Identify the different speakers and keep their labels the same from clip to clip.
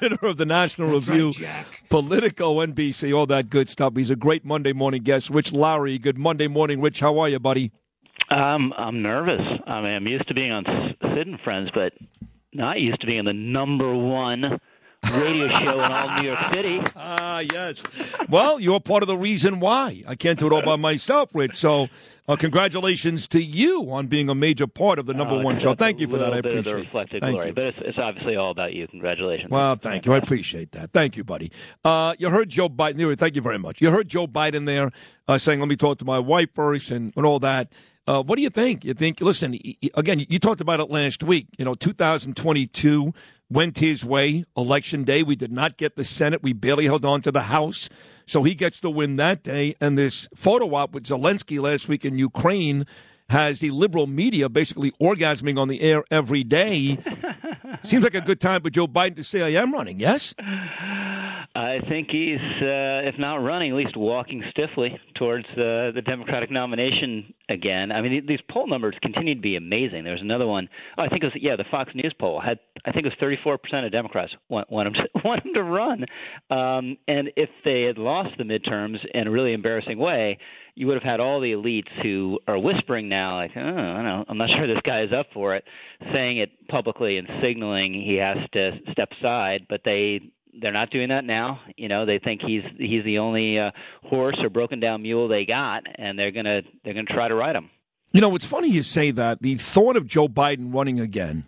Speaker 1: editor of the National
Speaker 2: That's
Speaker 1: Review,
Speaker 2: right,
Speaker 1: Politico, NBC, all that good stuff. He's a great Monday morning guest. Rich Lowry. Good Monday morning, Rich. How are you, buddy?
Speaker 3: Um, I'm nervous. I mean, I'm used to being on S- Sid and Friends, but not used to being on the number one radio show in all New York City.
Speaker 1: Ah, yes. Well, you're part of the reason why. I can't do it all by myself, Rich. So, uh, congratulations to you on being a major part of the number
Speaker 3: Uh,
Speaker 1: one show. Thank you for that. I
Speaker 3: little bit of
Speaker 1: appreciate
Speaker 3: the
Speaker 1: it.
Speaker 3: reflected
Speaker 1: Thank
Speaker 3: glory,
Speaker 1: you.
Speaker 3: but it's, it's obviously all about you. Congratulations.
Speaker 1: Well, thank you. I appreciate that. Thank you, buddy. Uh, you heard Joe Biden. Thank you very much. You heard Joe Biden there uh, saying, "Let me talk to my wife first and, and all that." Uh, what do you think? You think? Listen, again, you talked about it last week. You know, 2022 went his way. Election day, we did not get the Senate. We barely held on to the House. So he gets the win that day. And this photo op with Zelensky last week in Ukraine has the liberal media basically orgasming on the air every day. Seems like a good time for Joe Biden to say, I am running, yes?
Speaker 3: I think he's, uh, if not running, at least walking stiffly towards uh, the Democratic nomination again. I mean, these poll numbers continue to be amazing. There was another one. Oh, I think it was yeah, the Fox News poll had. I think it was 34 percent of Democrats want, want him to want him to run. Um, and if they had lost the midterms in a really embarrassing way, you would have had all the elites who are whispering now, like, oh, I don't I'm not sure this guy is up for it, saying it publicly and signaling he has to step aside, but they they're not doing that now. You know, they think he's he's the only uh, horse or broken down mule they got, and they're gonna they're gonna try to ride him.
Speaker 1: You know, it's funny you say that. The thought of Joe Biden running again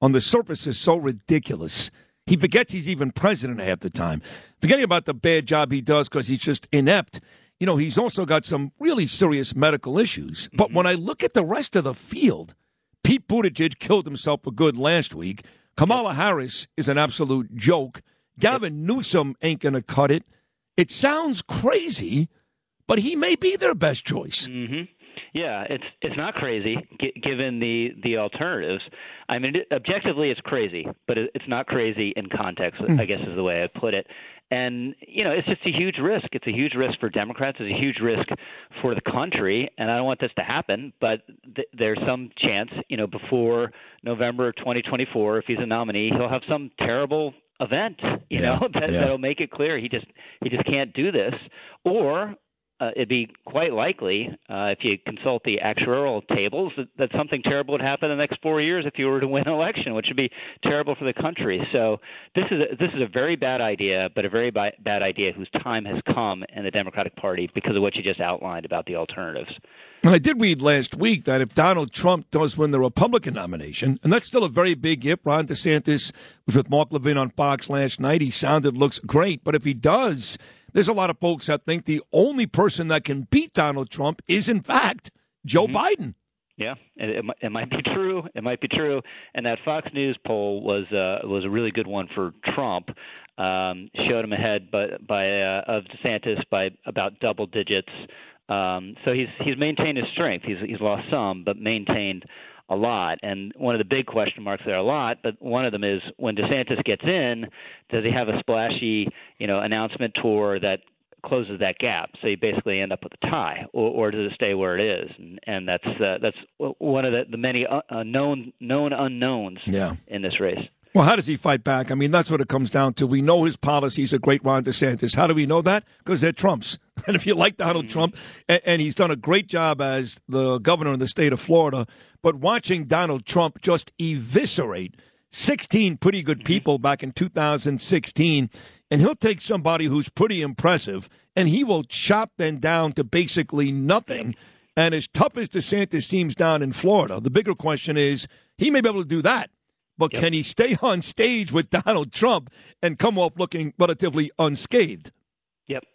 Speaker 1: on the surface is so ridiculous. He forgets he's even president half the time, forgetting about the bad job he does because he's just inept. You know, he's also got some really serious medical issues. But when I look at the rest of the field, Pete Buttigieg killed himself for good last week. Kamala Harris is an absolute joke. Gavin Newsom ain't going to cut it. It sounds crazy, but he may be their best choice.
Speaker 3: hmm Yeah, it's it's not crazy g- given the the alternatives. I mean, it, objectively, it's crazy, but it, it's not crazy in context. I guess is the way I put it. And you know, it's just a huge risk. It's a huge risk for Democrats. It's a huge risk for the country. And I don't want this to happen, but th- there's some chance, you know, before November 2024, if he's a nominee, he'll have some terrible event, you
Speaker 1: Yeah,
Speaker 3: know, that,
Speaker 1: yeah.
Speaker 3: that'll make it clear he just he just can't do this, or uh, it'd be quite likely, uh, if you consult the actuarial tables, that, that something terrible would happen in the next four years if you were to win an election, which would be terrible for the country. So this is a, this is a very bad idea, but a very ba- bad idea whose time has come in the Democratic Party because of what you just outlined about the alternatives.
Speaker 1: And I did read last week that if Donald Trump does win the Republican nomination, and that's still a very big if, Ron DeSantis was with Mark Levin on Fox last night. He sounded, looks great. But if he does, there's a lot of folks that think the only person that can beat Donald Trump is, in fact, Joe Biden.
Speaker 3: Yeah, it, it, might- it might be true. It might be true. And that Fox News poll was uh, was a really good one for Trump. Um, showed him ahead by by uh, of DeSantis by about double digits. Um, so he's he's maintained his strength. He's he's lost some, but maintained a lot. And one of the big question marks there are a lot, but one of them is when DeSantis gets in, does he have a splashy, you know, announcement tour that closes that gap. So you basically end up with a tie, or, or does it stay where it is? And, and that's uh, that's one of the, the many uh, uh, known known unknowns
Speaker 1: Yeah.
Speaker 3: in this race.
Speaker 1: Well, how does he fight back? I mean, that's what it comes down to. We know his policies are great, Ron DeSantis. How do we know that? Because they're Trump's. And if you like Donald hmm. Trump, and, and he's done a great job as the governor in the state of Florida, but watching Donald Trump just eviscerate 16 pretty good mm-hmm. people back in 2016, and he'll take somebody who's pretty impressive, and he will chop them down to basically nothing. And as tough as DeSantis seems down in Florida, the bigger question is he may be able to do that. But can he stay on stage with Donald Trump and come off looking relatively unscathed?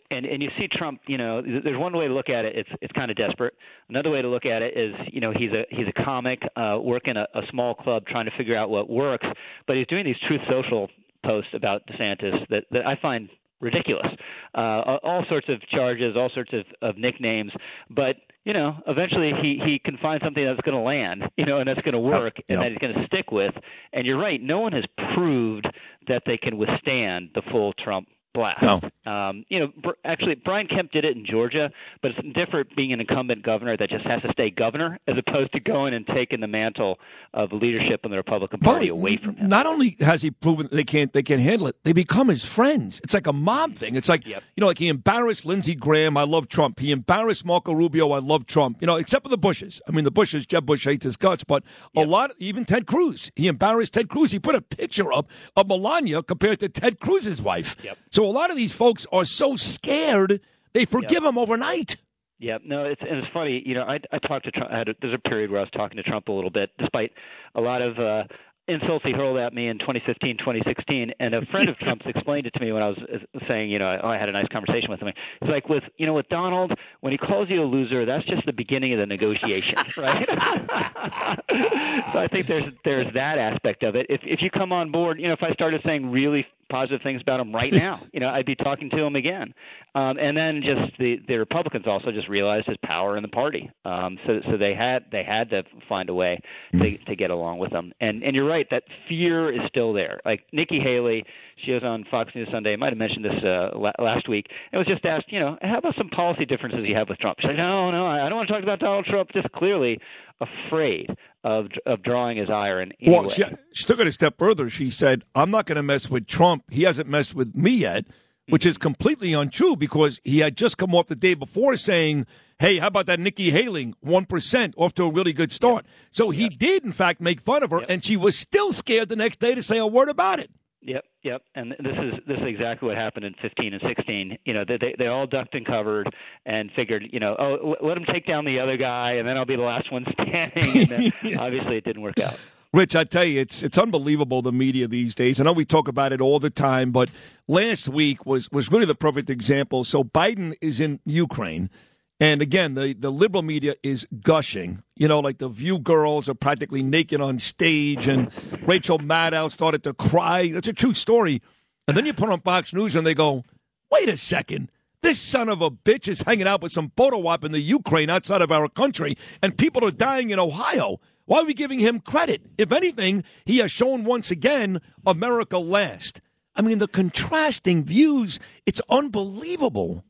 Speaker 3: And and you see Trump. You know, there's one way to look at it. It's it's kind of desperate. Another way to look at it is, you know, he's a he's a comic uh, working a, a small club trying to figure out what works, but he's doing these truth social posts about DeSantis that that I find ridiculous. Uh, all sorts of charges, all sorts of, of nicknames, but you know, eventually he he can find something that's going to land, you know, and that's going to work,
Speaker 1: yeah.
Speaker 3: and that he's going to stick with. And you're right, no one has proved that they can withstand the full Trump blast.
Speaker 1: No.
Speaker 3: Um, you know, actually, Brian Kemp did it in Georgia, but it's different being an incumbent governor that just has to stay governor as opposed to going and taking the mantle of leadership in the Republican Party away from him.
Speaker 1: Not only has he proven they can't they can't handle it, they become his friends. It's like a mob thing. It's like
Speaker 3: Yep.
Speaker 1: you know, like he embarrassed Lindsey Graham. I love Trump. He embarrassed Marco Rubio. I love Trump. You know, except for the Bushes. I mean, the Bushes. Jeb Bush hates his guts, but a lot. Even Ted Cruz. He embarrassed Ted Cruz. He put a picture up of Melania compared to Ted Cruz's wife.
Speaker 3: Yep.
Speaker 1: So a lot of these folks are so scared they forgive him overnight.
Speaker 3: Yeah, no, it's and it's funny. You know, I I talked to Trump. I had a, there's a period where I was talking to Trump a little bit, despite a lot of uh, insults he hurled at me in 2015, 2016. And a friend of Trump's explained it to me when I was uh, saying, you know, oh, I had a nice conversation with him. He's like, with you know, with Donald, when he calls you a loser, that's just the beginning of the negotiation, right? so I think there's there's that aspect of it. If if you come on board, you know, if I started saying really positive things about him right now, you know, I'd be talking to him again. Um, and then just the the Republicans also just realized his power in the party. Um, so so they had they had to find a way to to get along with them. And and you're right, that fear is still there. Like Nikki Haley, she was on Fox News Sunday. I might have mentioned this uh, la- last week. And was just asked, you know, how about some policy differences you have with Trump? She's like, no, no, I don't want to talk about Donald Trump. Just clearly afraid of of drawing his ire in any
Speaker 1: Well,
Speaker 3: way.
Speaker 1: she, she took it a step further. She said, I'm not going to mess with Trump. He hasn't messed with me yet, which is completely untrue because he had just come off the day before saying, Hey, how about that Nikki Haley? 1% off to a really good start. So he did, in fact, make fun of her, and she was still scared the next day to say a word about it.
Speaker 3: Yep, yep. And this is this is exactly what happened in 15 and 16. You know, they they, they all ducked and covered and figured, you know, oh, let him take down the other guy, and then I'll be the last one standing. And then obviously, it didn't work out.
Speaker 1: Rich, I tell you, it's it's unbelievable the media these days. I know we talk about it all the time, but last week was was really the perfect example. So Biden is in Ukraine, and again, the the liberal media is gushing. You know, like the View girls are practically naked on stage, and Rachel Maddow started to cry. That's a true story. And then you put on Fox News, and they go, "Wait a second. This son of a bitch is hanging out with some photo op in the Ukraine outside of our country, and people are dying in Ohio. Why are we giving him credit? If anything, he has shown once again America last. I mean, the contrasting views, it's unbelievable.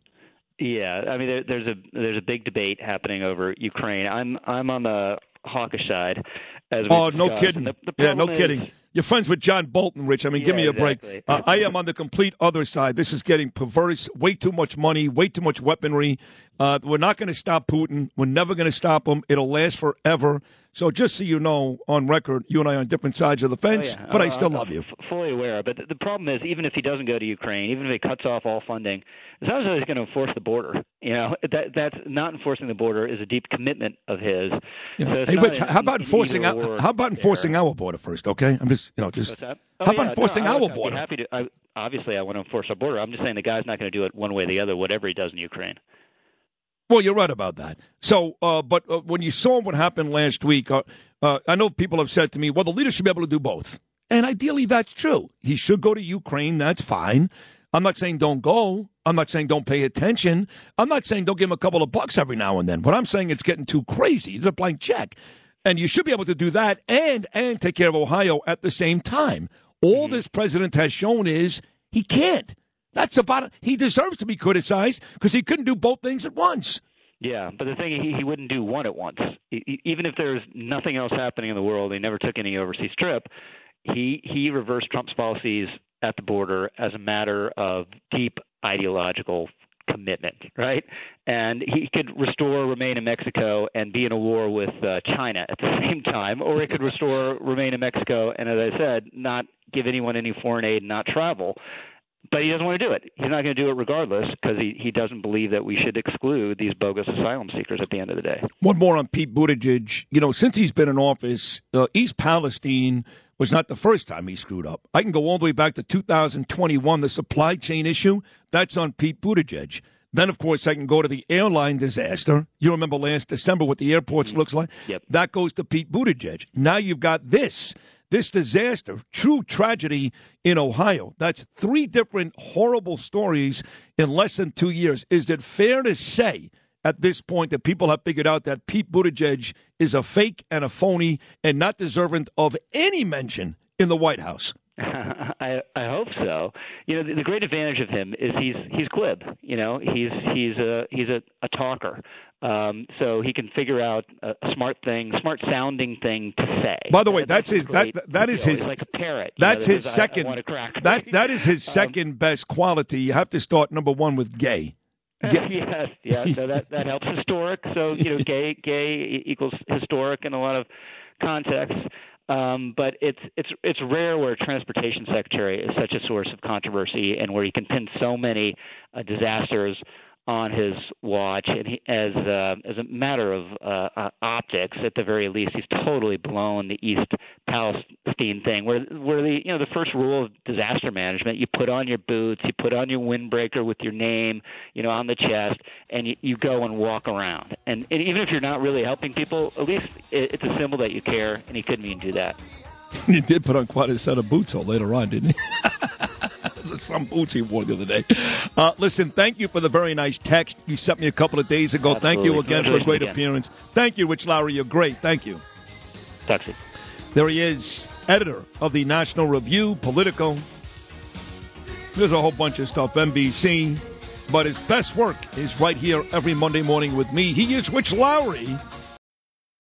Speaker 3: Yeah, I mean, there, there's a there's a big debate happening over Ukraine. I'm I'm on the hawkish side.
Speaker 1: Oh, no
Speaker 3: discussed.
Speaker 1: kidding.
Speaker 3: The- the
Speaker 1: yeah, no
Speaker 3: is-
Speaker 1: kidding. You're friends with John Bolton, Rich. I mean, give me a break. Uh, I am on the complete other side. This is getting perverse. Way too much money, way too much weaponry. Uh, we're not going to stop Putin. We're never going to stop him. It'll last forever. So just so you know, on record, you and I are on different sides of the oh, fence,
Speaker 3: Oh, yeah.
Speaker 1: but I
Speaker 3: Oh,
Speaker 1: still love you.
Speaker 3: f- Fully aware, but the, problem is, even if he doesn't go to Ukraine, even if he cuts off all funding, it's not as though he's going to enforce the border. You know, that that's not enforcing the border is a deep commitment of his.
Speaker 1: Yeah.
Speaker 3: So
Speaker 1: hey, Rich, how about enforcing our, how about
Speaker 3: there.
Speaker 1: enforcing our border first? Okay, I'm just you know just
Speaker 3: that?
Speaker 1: how
Speaker 3: Oh,
Speaker 1: about
Speaker 3: yeah,
Speaker 1: enforcing
Speaker 3: no, I
Speaker 1: our
Speaker 3: would-
Speaker 1: border?
Speaker 3: Happy to. I, obviously, I want to enforce our border. I'm just saying the guy's not going to do it one way or the other, whatever he does in Ukraine.
Speaker 1: Well, you're right about that. So, uh, but uh, when you saw what happened last week, uh, uh, I know people have said to me, well, the leader should be able to do both. And ideally, that's true. He should go to Ukraine. That's fine. I'm not saying don't go. I'm not saying don't pay attention. I'm not saying don't give him a couple of bucks every now and then. But I'm saying it's getting too crazy. It's a blank check. And you should be able to do that and and take care of Ohio at the same time. All this president has shown is he can't. That's about. He deserves to be criticized because he couldn't do both things at once.
Speaker 3: Yeah, but the thing he, he wouldn't do one at once. E- e- even if there's nothing else happening in the world, he never took any overseas trip. He he reversed Trump's policies at the border as a matter of deep ideological commitment, right? And he could restore, remain in Mexico, and be in a war with uh, China at the same time, or he could restore, remain in Mexico, and as I said, not give anyone any foreign aid, and not travel. But he doesn't want to do it. He's not going to do it regardless because he, he doesn't believe that we should exclude these bogus asylum seekers at the end of the day.
Speaker 1: One more on Pete Buttigieg. You know, since he's been in office, uh, East Palestine was not the first time he screwed up. I can go all the way back to 2021, the supply chain issue. That's on Pete Buttigieg. Then, of course, I can go to the airline disaster. You remember last December what the airports looks like?
Speaker 3: Yep.
Speaker 1: That goes to Pete Buttigieg. Now you've got this, this disaster, true tragedy in Ohio. That's three different horrible stories in less than two years. Is it fair to say at this point that people have figured out that Pete Buttigieg is a fake and a phony and not deserving of any mention in the White House?
Speaker 3: I I hope so. you know, the, the great advantage of him is he's he's glib. You know, he's he's a he's a, a talker. Um, so he can figure out a, smart thing, smart sounding thing to say.
Speaker 1: By the way, that's, his that that is his
Speaker 3: like a parrot.
Speaker 1: That's
Speaker 3: know,
Speaker 1: his second.
Speaker 3: I, I
Speaker 1: that that is his um, second um, best quality. You have to start number one with gay.
Speaker 3: Get- yes, yeah. So that that helps historic. So you know, gay gay equals historic in a lot of contexts. Um, but it's it's it's rare where a transportation secretary is such a source of controversy and where you can pin so many uh, disasters on his watch, and he, as uh, as a matter of uh, uh, optics, at the very least, he's totally blown the East Palestine thing. Where where the you know the first rule of disaster management, you put on your boots, you put on your windbreaker with your name, you know, on the chest, and you, you go and walk around. And, and even if you're not really helping people, at least it, it's a symbol that you care. And he couldn't even do that.
Speaker 1: He did put on quite a set of boots, though, later on, didn't he? some boots he wore the other day. Uh, listen, thank you for the very nice text you sent me a couple of days ago.
Speaker 3: Absolutely.
Speaker 1: Thank you again for a great again. appearance. Thank you, Rich Lowry. You're great. Thank you.
Speaker 3: Taxi.
Speaker 1: There he is, editor of the National Review, Politico. There's a whole bunch of stuff, NBC. But his best work is right here every Monday morning with me. He is Rich Lowry.